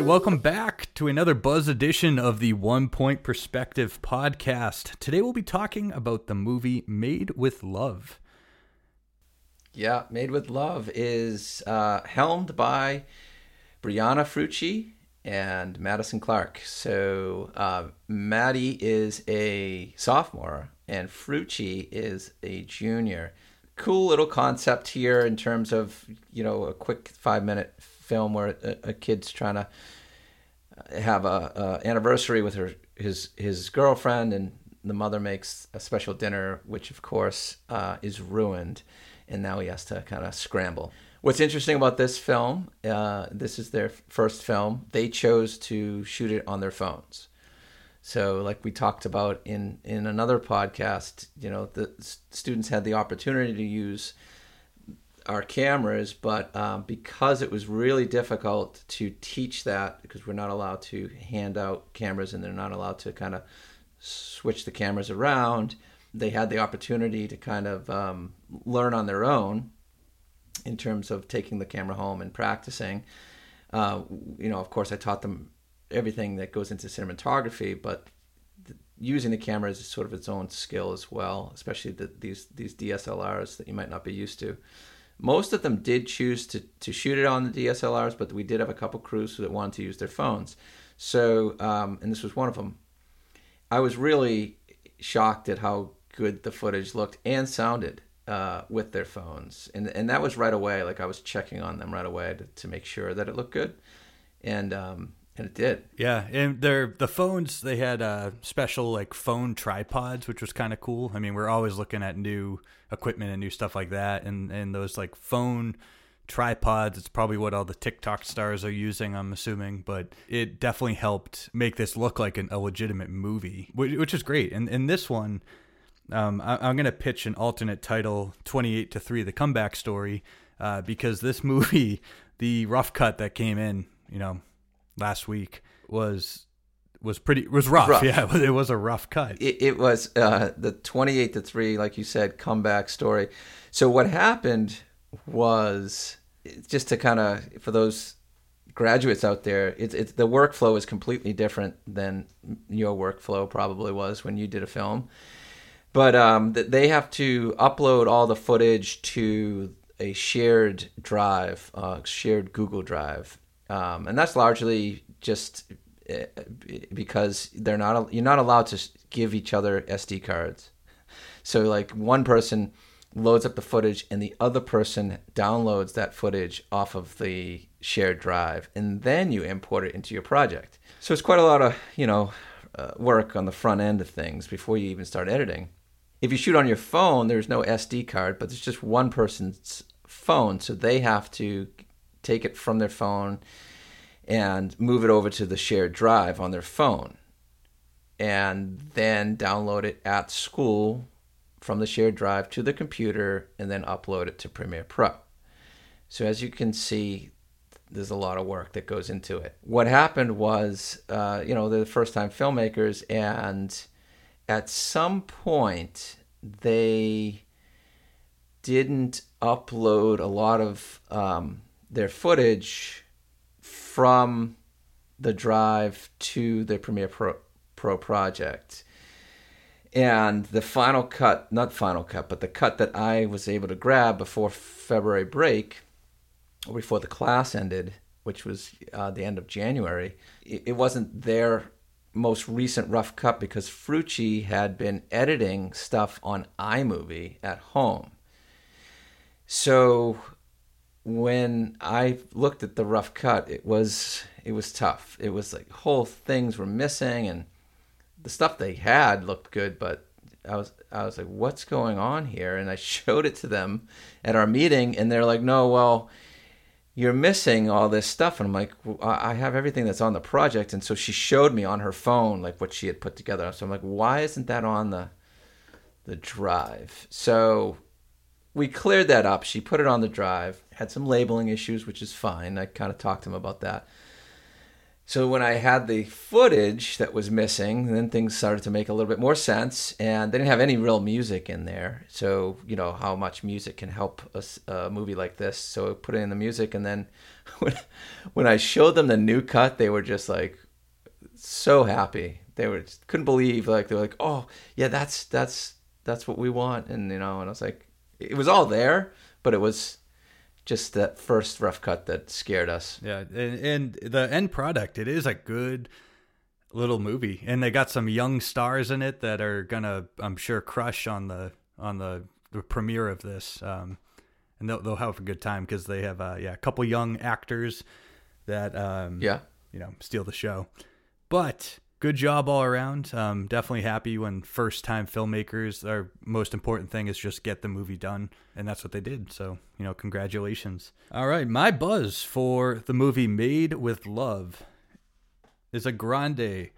Right, welcome back to another Buzz edition of the One Point Perspective podcast. Today we'll be talking about the movie Made with Love. Yeah, Made with Love is uh, helmed by Brianna Frucci and Madison Clark. So uh, Maddie is a sophomore and Frucci is a junior. Cool little concept here in terms of you know a quick five minute film where a, a kid's trying to have a, a anniversary with her his his girlfriend and the mother makes a special dinner which of course uh, is ruined. And now he has to kind of scramble. What's interesting about this film uh, this is their first film they chose to shoot it on their phones. So like we talked about in in another podcast you know the students had the opportunity to use our cameras, but um, because it was really difficult to teach that, because we're not allowed to hand out cameras and they're not allowed to kind of switch the cameras around, they had the opportunity to kind of um, learn on their own in terms of taking the camera home and practicing. Uh, you know, of course, I taught them everything that goes into cinematography, but using the camera is sort of its own skill as well, especially the, these these DSLRs that you might not be used to. Most of them did choose to, to shoot it on the DSLRs, but we did have a couple crews that wanted to use their phones. So, um, and this was one of them. I was really shocked at how good the footage looked and sounded uh, with their phones, and and that was right away. Like I was checking on them right away to, to make sure that it looked good, and um, and it did. Yeah, and their the phones they had uh, special like phone tripods, which was kind of cool. I mean, we're always looking at new equipment and new stuff like that, and and those like phone tripods. It's probably what all the TikTok stars are using. I'm assuming, but it definitely helped make this look like an, a legitimate movie, which, which is great. And and this one. Um, I, I'm going to pitch an alternate title, 28 to 3, the comeback story, uh, because this movie, the rough cut that came in, you know, last week was was pretty was rough. Rough. Yeah, it was a rough cut. it, it was uh, the 28 to 3 like you said comeback story so what happened was just to kind of for those graduates out there it's, it's the workflow is completely different than your workflow probably was when you did a film but um, they have to upload all the footage to a shared drive, uh, shared Google Drive, um, and that's largely just uh, because they're not you're not allowed to give each other SD cards. So like one person loads up the footage and the other person downloads that footage off of the shared drive and then you import it into your project. So it's quite a lot of, you know, uh, work on the front end of things before you even start editing. If you shoot on your phone, there's no SD card, but there's just one person's phone, so they have to take it from their phone and move it over to the shared drive on their phone and then download it at school from the shared drive to the computer and then upload it to Premiere Pro. So as you can see, there's a lot of work that goes into it. What happened was, uh, you know, they're the first time filmmakers, and at some point they didn't upload a lot of um, their footage from the drive to the Premiere Pro, Pro project. And the final cut, not final cut, but the cut that I was able to grab before February break, or before the class ended, which was uh, the end of January, it, it wasn't their most recent rough cut because Frucci had been editing stuff on iMovie at home. So when I looked at the rough cut, it was it was tough. It was like whole things were missing, and the stuff they had looked good, but I was I was like, "What's going on here?" And I showed it to them at our meeting, and they're like, "No, well, you're missing all this stuff." And I'm like, well, "I have everything that's on the project." And so she showed me on her phone like what she had put together. So I'm like, "Why isn't that on the the drive?" So we cleared that up. She put it on the drive. Had some labeling issues, which is fine. I kind of talked to him about that. So when I had the footage that was missing, then things started to make a little bit more sense, and they didn't have any real music in there. So you know how much music can help a movie like this. So I put in the music, and then when, when I showed them the new cut, they were just like so happy. They were couldn't believe like they were like, oh yeah, that's that's that's what we want, and you know, and I was like, it was all there, but it was just that first rough cut that scared us. Yeah, and, and the end product, it is a good little movie, and they got some young stars in it that are gonna, I'm sure, crush on the on the, the premiere of this, um, and they'll they'll have a good time because they have uh, yeah a couple young actors that um, Yeah. you know steal the show, but. Good job all around. Um, definitely happy when first time filmmakers, our most important thing is just get the movie done. And that's what they did. So, you know, congratulations. All right. My buzz for the movie Made with Love is a grande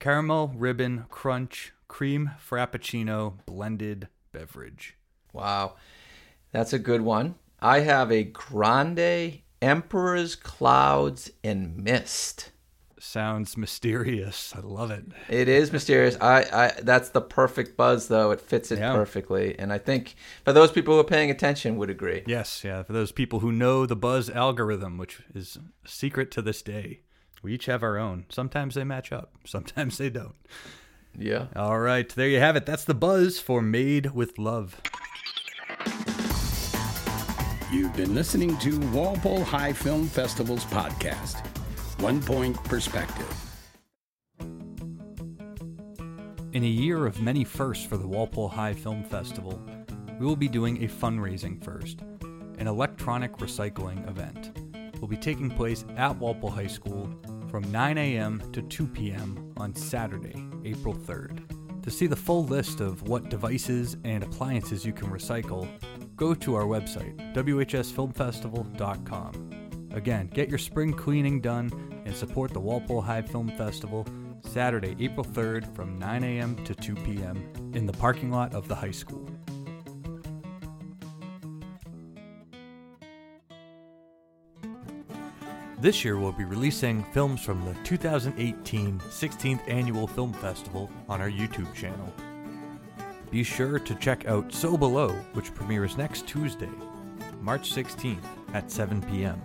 caramel ribbon crunch cream frappuccino blended beverage. Wow. That's a good one. I have a grande Emperor's Clouds and Mist. Sounds mysterious. I love it. It is mysterious. I, I that's the perfect buzz though. It fits it Yeah. perfectly. And I think for those people who are paying attention would agree. Yes, yeah. For those people who know the buzz algorithm, which is a secret to this day, we each have our own. Sometimes they match up, sometimes they don't. Yeah. All right, there you have it. That's the buzz for Made with Love. You've been listening to Walpole High Film Festival's podcast, One Point Perspective. In a year of many firsts for the Walpole High Film Festival, we will be doing a fundraising first, an electronic recycling event. Will be taking place at Walpole High School from 9 a.m. to 2 p.m. on Saturday, April 3rd. To see the full list of what devices and appliances you can recycle, go to our website, whsfilmfestival.com. Again, get your spring cleaning done and support the Walpole High Film Festival Saturday, April 3rd from 9 a.m. to 2 p.m. in the parking lot of the high school. This year we'll be releasing films from the 2018 16th Annual Film Festival on our YouTube channel. Be sure to check out So Below, which premieres next Tuesday, March 16th at 7 p.m.